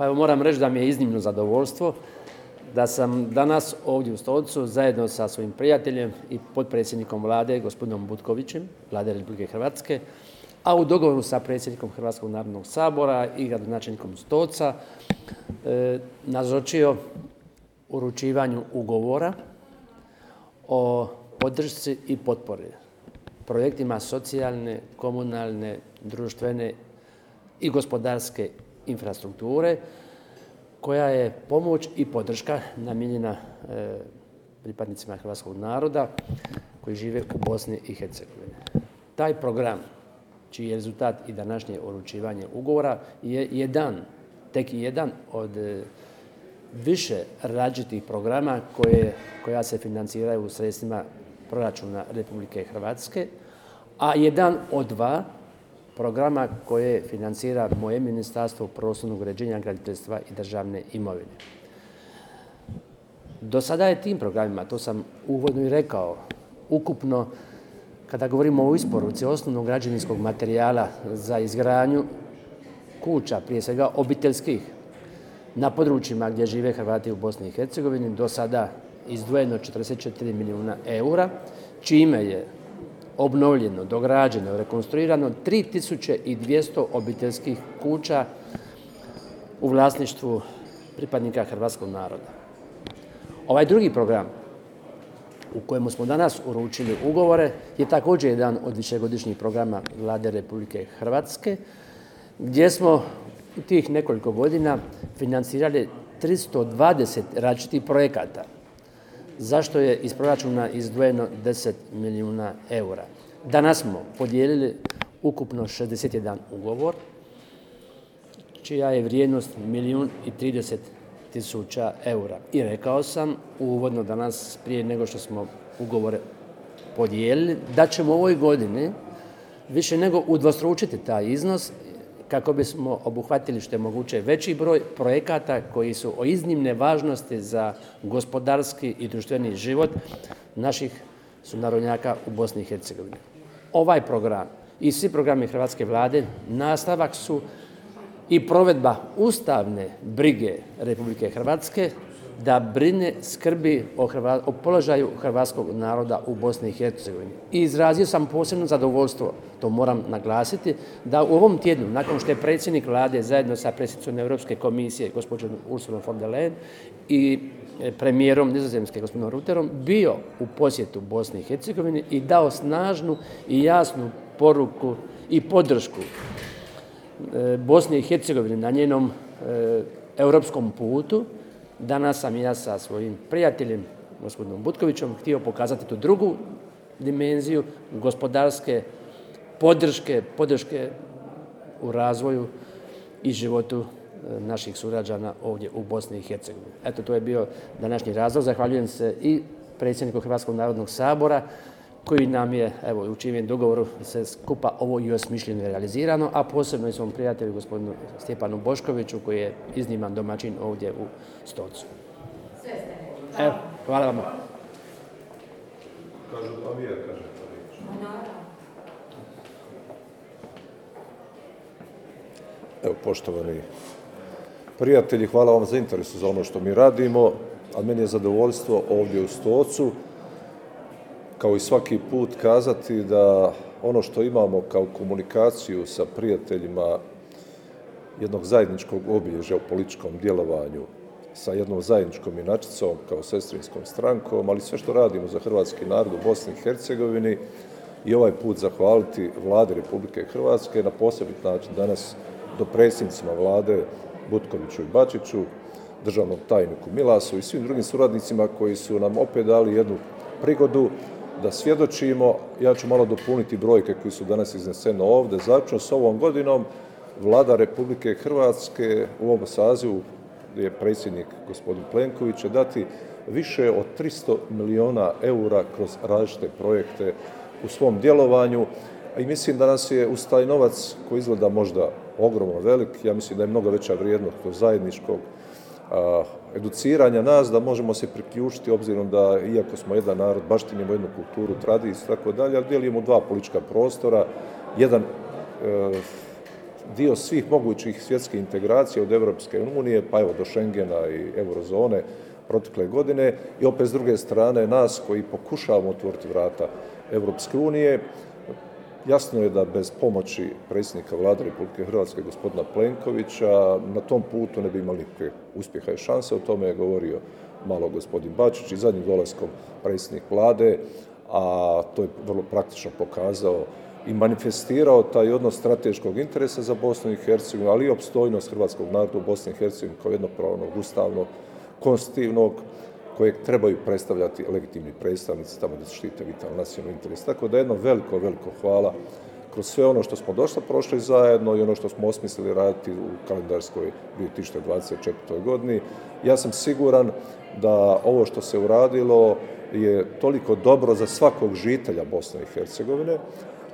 Pa evo moram reći da mi je iznimno zadovoljstvo da sam danas ovdje u stolcu zajedno sa svojim prijateljem i potpredsjednikom Vlade, gospodinom Butkovićem, Vlade Republike Hrvatske, a u dogovoru sa predsjednikom Hrvatskog narodnog sabora i gradonačelnikom Stoca e, nazočio uručivanju ugovora o podršci i potpori projektima socijalne, komunalne, društvene i gospodarske infrastrukture koja je pomoć i podrška namijenjena e, pripadnicima hrvatskog naroda koji žive u Bosni i Hercegovini. Taj program čiji je rezultat i današnje uručivanje ugovora je jedan, tek jedan od e, više različitih programa koje, koja se financiraju sredstvima proračuna Republike Hrvatske, a jedan od dva programa koje financira moje Ministarstvo prostornog uređenja, graditeljstva i državne imovine. Do sada je tim programima, to sam uvodno i rekao, ukupno kada govorimo o isporuci osnovnog građevinskog materijala za izgradnju kuća, prije svega obiteljskih, na područjima gdje žive Hrvati u Bosni i Hercegovini, do sada izdvojeno 44 milijuna eura, čime je obnovljeno, dograđeno, rekonstruirano 3200 obiteljskih kuća u vlasništvu pripadnika hrvatskog naroda. Ovaj drugi program u kojemu smo danas uručili ugovore je također jedan od višegodišnjih programa Vlade Republike Hrvatske gdje smo u tih nekoliko godina financirali 320 različitih projekata zašto je iz proračuna izdvojeno 10 milijuna eura. Danas smo podijelili ukupno 61 ugovor, čija je vrijednost milijun i 30 tisuća eura. I rekao sam uvodno danas, prije nego što smo ugovore podijelili, da ćemo u ovoj godini više nego udvostručiti taj iznos kako bismo obuhvatili što je moguće veći broj projekata koji su o iznimne važnosti za gospodarski i društveni život naših sunarodnjaka u Bosni i Hercegovini. Ovaj program i svi programi hrvatske Vlade nastavak su i provedba ustavne brige Republike Hrvatske da brine, skrbi o, položaju hrvatskog naroda u Bosni i Hercegovini. I izrazio sam posebno zadovoljstvo, to moram naglasiti, da u ovom tjednu, nakon što je predsjednik vlade zajedno sa predsjednicom Europske komisije, gospođom Ursulom von der Leyen i e, premijerom nizozemske gospodinom Ruterom bio u posjetu Bosni i Hercegovini i dao snažnu i jasnu poruku i podršku e, Bosni i Hercegovini na njenom e, europskom putu. Danas sam ja sa svojim prijateljem, gospodinom Butkovićem, htio pokazati tu drugu dimenziju gospodarske podrške, podrške u razvoju i životu e, naših surađana ovdje u Bosni i Hercegovini. Eto, to je bio današnji razlog. Zahvaljujem se i predsjedniku Hrvatskog narodnog sabora, koji nam je, evo, u čijem dogovoru se skupa ovo i osmišljeno realizirano, a posebno i svom prijatelju, gospodinu Stjepanu Boškoviću, koji je izniman domaćin ovdje u Stocu. Evo, hvala vam. Kažu pa kaže Evo, poštovani prijatelji, hvala vam za interesu za ono što mi radimo, a meni je zadovoljstvo ovdje u Stocu kao i svaki put kazati da ono što imamo kao komunikaciju sa prijateljima jednog zajedničkog obilježja u političkom djelovanju, sa jednom zajedničkom inačicom kao sestrinskom strankom, ali sve što radimo za hrvatski narod u Bosni i Hercegovini i ovaj put zahvaliti vlade Republike Hrvatske na posebit način danas do predsjednicima vlade Butkoviću i Bačiću, državnom tajniku Milasu i svim drugim suradnicima koji su nam opet dali jednu prigodu da svjedočimo, ja ću malo dopuniti brojke koje su danas iznesene ovdje, začno s ovom godinom. Vlada Republike Hrvatske u ovom sazivu je predsjednik gospodin Plenković dati više od 300 milijuna eura kroz različite projekte u svom djelovanju. I mislim da nas je uz taj novac koji izgleda možda ogromno velik, ja mislim da je mnogo veća vrijednost tog zajedničkog educiranja nas da možemo se priključiti obzirom da iako smo jedan narod, baštinimo jednu kulturu, tradiciju i tako dalje, ali dijelimo dva politička prostora, jedan e, dio svih mogućih svjetskih integracija od Europske unije, pa evo do Schengena i eurozone protekle godine i opet s druge strane nas koji pokušavamo otvoriti vrata Europske unije. Jasno je da bez pomoći predsjednika vlade Republike Hrvatske, gospodina Plenkovića, na tom putu ne bi imali uspjeha i šanse. O tome je govorio malo gospodin Bačić i zadnjim dolaskom predsjednik vlade, a to je vrlo praktično pokazao i manifestirao taj odnos strateškog interesa za Bosnu i Hercegovinu, ali i opstojnost hrvatskog naroda u Bosni i Hercegovini kao jednopravnog, ustavnog, konstitutivnog, kojeg trebaju predstavljati legitimni predstavnici tamo da se štite vitalni nacionalni interes. Tako da jedno veliko, veliko hvala kroz sve ono što smo došli prošli zajedno i ono što smo osmislili raditi u kalendarskoj 2024. godini. Ja sam siguran da ovo što se uradilo je toliko dobro za svakog žitelja Bosne i Hercegovine,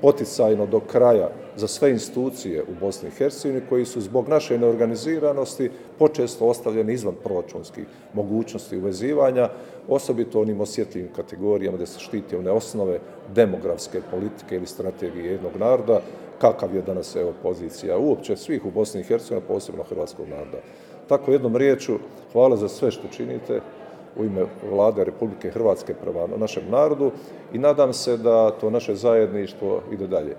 poticajno do kraja za sve institucije u Bosni i Hercegovini koji su zbog naše neorganiziranosti počesto ostavljeni izvan proračunskih mogućnosti uvezivanja, osobito onim osjetljivim kategorijama da se štiti one osnove demografske politike ili strategije jednog naroda, kakav je danas evo pozicija uopće svih u Bosni i Hercegovini, posebno hrvatskog naroda. Tako jednom riječu, hvala za sve što činite, u ime vlade Republike Hrvatske prema našem narodu i nadam se da to naše zajedništvo ide dalje.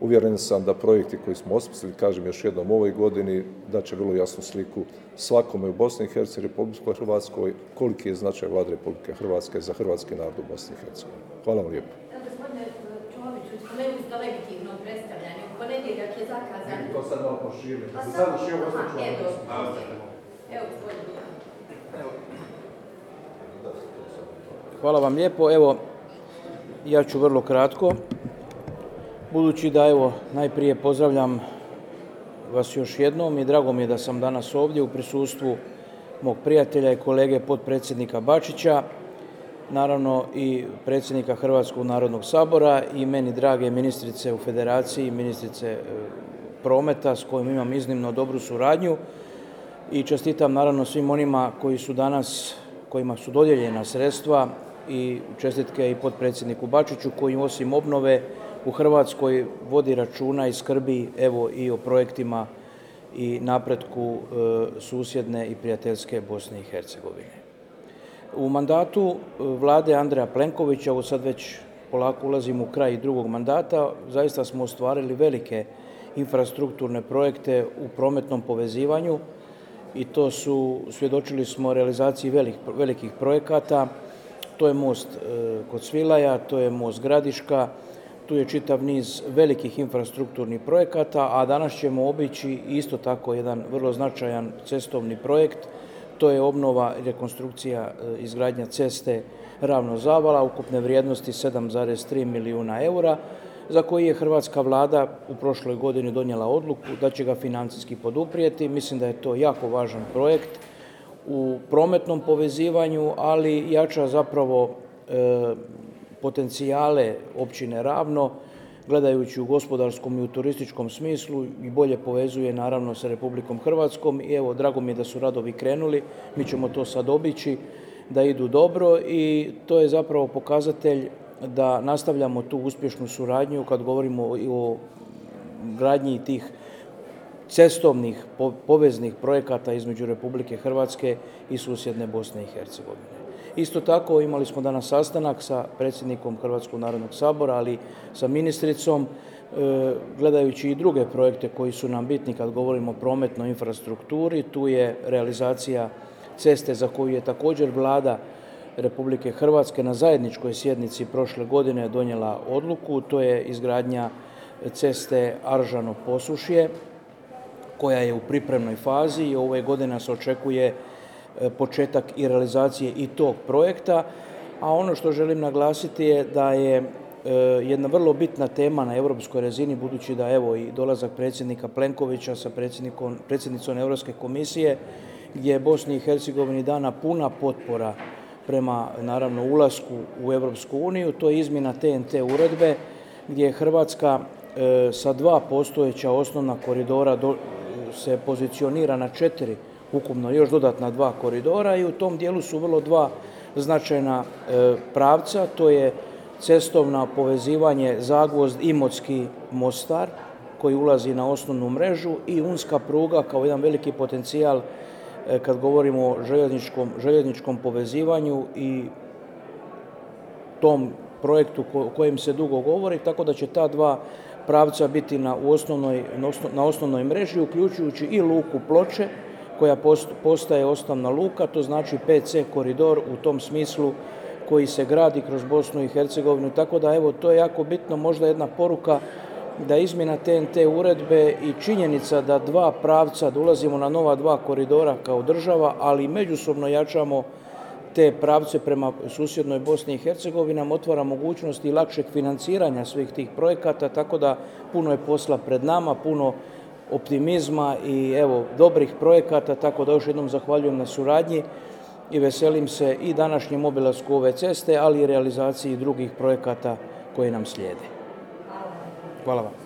Uvjeren sam da projekti koji smo osmislili, kažem još jednom u ovoj godini, da će vrlo jasnu sliku svakome u Bosni i Hercegovini, Republike Hrvatskoj, koliki je značaj vlade Republike Hrvatske za hrvatski narod u Bosni i Hercegovini. Hvala vam lijepo. Evo. Hvala vam lijepo. Evo, ja ću vrlo kratko. Budući da evo najprije pozdravljam vas još jednom i drago mi je da sam danas ovdje u prisustvu mog prijatelja i kolege potpredsjednika Bačića, naravno i predsjednika Hrvatskog narodnog sabora i meni drage ministrice u federaciji, ministrice e, prometa s kojim imam iznimno dobru suradnju i čestitam naravno svim onima koji su danas, kojima su dodijeljena sredstva i čestitke i potpredsjedniku Bačiću koji osim obnove u Hrvatskoj vodi računa i skrbi evo i o projektima i napretku e, susjedne i prijateljske Bosne i Hercegovine. U mandatu e, vlade Andreja Plenkovića, ovo sad već polako ulazimo u kraj drugog mandata, zaista smo ostvarili velike infrastrukturne projekte u prometnom povezivanju i to su, svjedočili smo realizaciji velikih projekata to je most e, kod Svilaja, to je most Gradiška, tu je čitav niz velikih infrastrukturnih projekata, a danas ćemo obići isto tako jedan vrlo značajan cestovni projekt, to je obnova i rekonstrukcija e, izgradnja ceste Ravno Zavala, ukupne vrijednosti 7,3 milijuna eura, za koji je hrvatska vlada u prošloj godini donijela odluku da će ga financijski poduprijeti. Mislim da je to jako važan projekt u prometnom povezivanju, ali jača zapravo e, potencijale općine Ravno, gledajući u gospodarskom i u turističkom smislu i bolje povezuje naravno sa Republikom Hrvatskom. I evo drago mi je da su radovi krenuli, mi ćemo to sad obići da idu dobro. I to je zapravo pokazatelj da nastavljamo tu uspješnu suradnju kad govorimo o gradnji tih cestovnih poveznih projekata između Republike Hrvatske i susjedne Bosne i Hercegovine. Isto tako imali smo danas sastanak sa predsjednikom Hrvatskog narodnog sabora, ali sa ministricom, e, gledajući i druge projekte koji su nam bitni kad govorimo o prometnoj infrastrukturi. Tu je realizacija ceste za koju je također vlada Republike Hrvatske na zajedničkoj sjednici prošle godine donijela odluku. To je izgradnja ceste Aržano-Posušje koja je u pripremnoj fazi i ove godine se očekuje e, početak i realizacije i tog projekta. A ono što želim naglasiti je da je e, jedna vrlo bitna tema na europskoj razini, budući da evo i dolazak predsjednika Plenkovića sa predsjednicom Europske komisije, gdje je Bosni i Hercegovini dana puna potpora prema naravno ulasku u Europsku uniju, to je izmjena TNT uredbe gdje je Hrvatska e, sa dva postojeća osnovna koridora se pozicionira na četiri ukupno još dodatna dva koridora i u tom dijelu su vrlo dva značajna e, pravca, to je cestovna povezivanje Zagvozd, Imotski, Mostar koji ulazi na osnovnu mrežu i unska pruga kao jedan veliki potencijal e, kad govorimo o željezničkom, željezničkom povezivanju i tom projektu o kojem se dugo govori, tako da će ta dva pravca biti na, osnovnoj, na osnovnoj mreži, uključujući i luku Ploče, koja postaje osnovna luka, to znači PC koridor u tom smislu koji se gradi kroz Bosnu i Hercegovinu. Tako da evo to je jako bitno, možda jedna poruka da izmjena TNT uredbe i činjenica da dva pravca, da ulazimo na nova dva koridora kao država, ali međusobno jačamo te pravce prema susjednoj Bosni i Hercegovini nam otvara mogućnost i lakšeg financiranja svih tih projekata, tako da puno je posla pred nama, puno optimizma i evo dobrih projekata, tako da još jednom zahvaljujem na suradnji i veselim se i današnjem obilasku ove ceste, ali i realizaciji drugih projekata koje nam slijede. Hvala vam.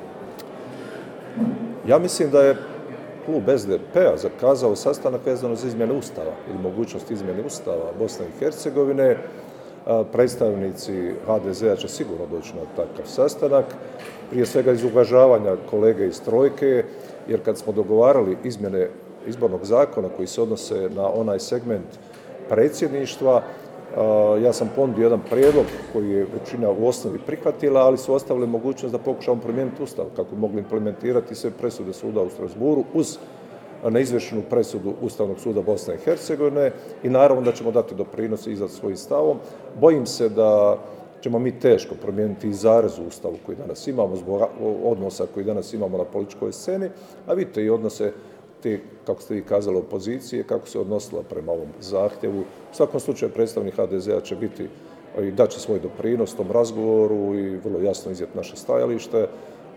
Ja mislim da je klub SDP-a zakazao sastanak vezano za izmjene Ustava ili mogućnost izmjene Ustava Bosne i Hercegovine. Predstavnici HDZ-a će sigurno doći na takav sastanak, prije svega iz uvažavanja kolege iz Trojke, jer kad smo dogovarali izmjene izbornog zakona koji se odnose na onaj segment predsjedništva, ja sam ponudio jedan prijedlog koji je većina u osnovi prihvatila, ali su ostavili mogućnost da pokušamo promijeniti Ustav kako mogli implementirati sve presude suda u Strasburu uz neizvršenu presudu Ustavnog suda Bosne i Hercegovine i naravno da ćemo dati doprinos i za svojim stavom. Bojim se da ćemo mi teško promijeniti i zarez u Ustavu koji danas imamo zbog odnosa koji danas imamo na političkoj sceni, a vidite i odnose te, kako ste vi kazali, opozicije, kako se odnosila prema ovom zahtjevu. U svakom slučaju predstavnik HDZ-a će biti i daće svoj doprinos tom razgovoru i vrlo jasno izjeti naše stajalište,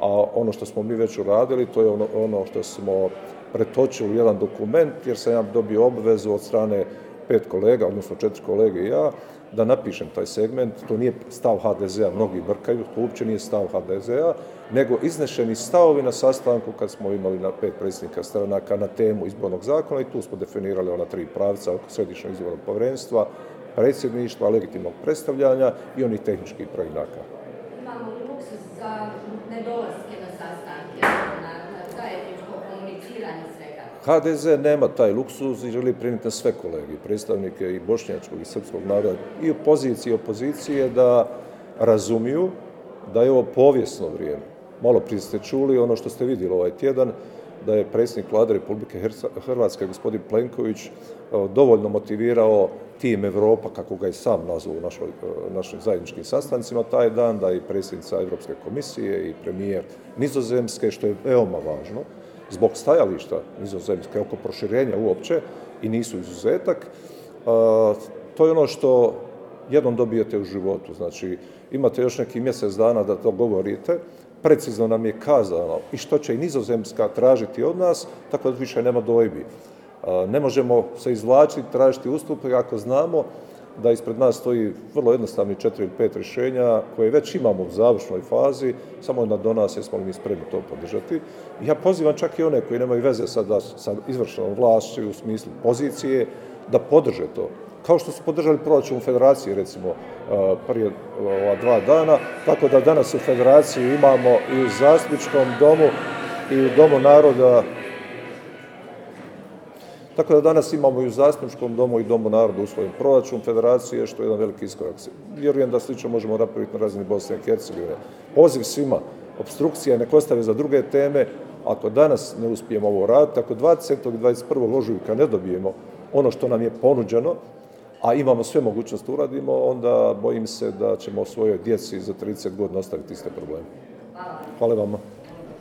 a ono što smo mi već uradili, to je ono, ono što smo pretočili u jedan dokument, jer sam ja dobio obvezu od strane pet kolega, odnosno četiri kolege i ja, da napišem taj segment. To nije stav HDZ-a, mnogi brkaju, to uopće nije stav HDZ-a, nego iznešeni stavovi na sastanku kad smo imali na pet predsjednika stranaka na temu izbornog zakona i tu smo definirali ona tri pravca oko središnjeg izbornog povjerenstva, predsjedništva, legitimnog predstavljanja i onih tehničkih preinaka. Imamo za nedolaske na sastanke, na, zajedničko komuniciranje svega. HDZ nema taj luksuz i želi prenijeti na sve kolege, predstavnike i bošnjačkog i srpskog naroda i opozicije i opozicije da razumiju da je ovo povijesno vrijeme. Malo prije ste čuli ono što ste vidjeli ovaj tjedan, da je predsjednik vlade Republike Hrvatske, gospodin Plenković, e, dovoljno motivirao tim Evropa, kako ga je sam nazvao u e, našim zajedničkim sastancima taj dan, da i predsjednica Europske komisije i premijer Nizozemske, što je veoma važno, zbog stajališta Nizozemske oko proširenja uopće i nisu izuzetak, e, to je ono što jednom dobijete u životu. Znači, imate još neki mjesec dana da to govorite, precizno nam je kazano i što će i nizozemska tražiti od nas, tako da više nema dojbi. Ne možemo se izvlačiti, tražiti ustupe ako znamo da ispred nas stoji vrlo jednostavni četiri ili pet rješenja koje već imamo u završnoj fazi, samo na do nas jesmo li mi spremni to podržati. Ja pozivam čak i one koji nemaju veze sada sa izvršenom vlašću u smislu pozicije, da podrže to kao što su podržali proračun federacije, recimo, prije ova dva dana, tako da danas u federaciji imamo i u zastupničkom domu i u domu naroda tako da danas imamo i u zastupničkom domu i domu naroda usvojen proračun federacije, što je jedan veliki iskorak. Vjerujem da slično možemo napraviti na razini Bosne i Hercegovine. Poziv svima, obstrukcija nek ostave za druge teme, ako danas ne uspijemo ovo raditi, ako 20. i 21. ožujka ne dobijemo ono što nam je ponuđeno, a imamo sve mogućnosti uradimo, onda bojim se da ćemo svojoj djeci za 30 godina ostaviti iste probleme. Hvala vama.